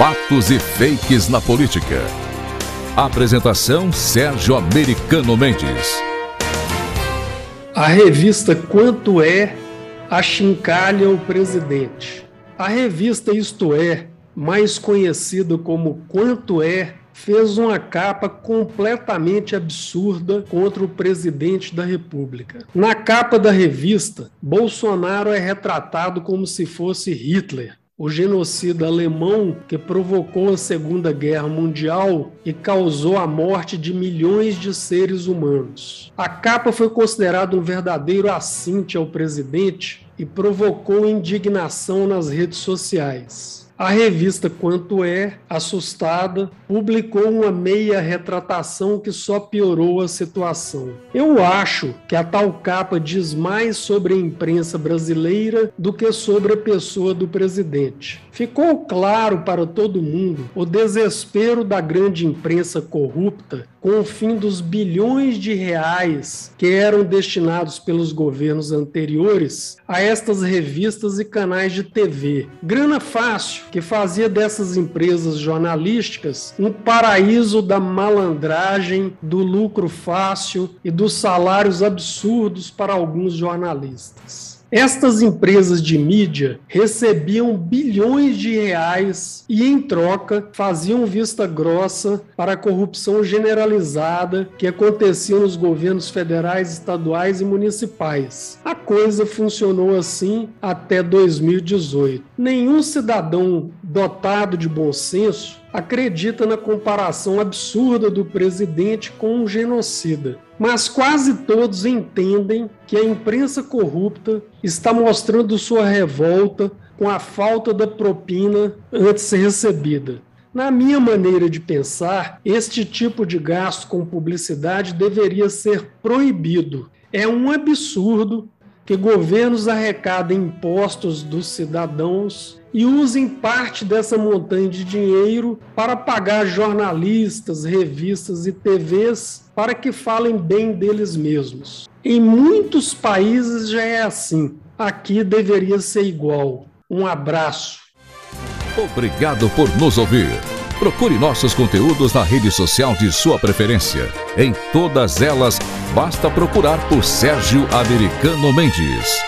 Fatos e fakes na política. Apresentação Sérgio Americano Mendes. A revista Quanto é achincalha o presidente. A revista Isto É, mais conhecida como Quanto é, fez uma capa completamente absurda contra o presidente da República. Na capa da revista, Bolsonaro é retratado como se fosse Hitler, o genocida alemão que provocou a Segunda Guerra Mundial e causou a morte de milhões de seres humanos. A capa foi considerada um verdadeiro assinte ao presidente e provocou indignação nas redes sociais. A revista Quanto É, assustada, publicou uma meia retratação que só piorou a situação. Eu acho que a tal capa diz mais sobre a imprensa brasileira do que sobre a pessoa do presidente. Ficou claro para todo mundo o desespero da grande imprensa corrupta com o fim dos bilhões de reais que eram destinados pelos governos anteriores a estas revistas e canais de TV. Grana fácil que fazia dessas empresas jornalísticas um paraíso da malandragem, do lucro fácil e dos salários absurdos para alguns jornalistas. Estas empresas de mídia recebiam bilhões de reais e, em troca, faziam vista grossa para a corrupção generalizada que acontecia nos governos federais, estaduais e municipais. A coisa funcionou assim até 2018. Nenhum cidadão dotado de bom senso acredita na comparação absurda do presidente com um genocida. Mas quase todos entendem que a imprensa corrupta está mostrando sua revolta com a falta da propina antes recebida. Na minha maneira de pensar, este tipo de gasto com publicidade deveria ser proibido. É um absurdo que governos arrecadem impostos dos cidadãos e usem parte dessa montanha de dinheiro para pagar jornalistas, revistas e TVs para que falem bem deles mesmos. Em muitos países já é assim. Aqui deveria ser igual. Um abraço. Obrigado por nos ouvir. Procure nossos conteúdos na rede social de sua preferência. Em todas elas, basta procurar por Sérgio Americano Mendes.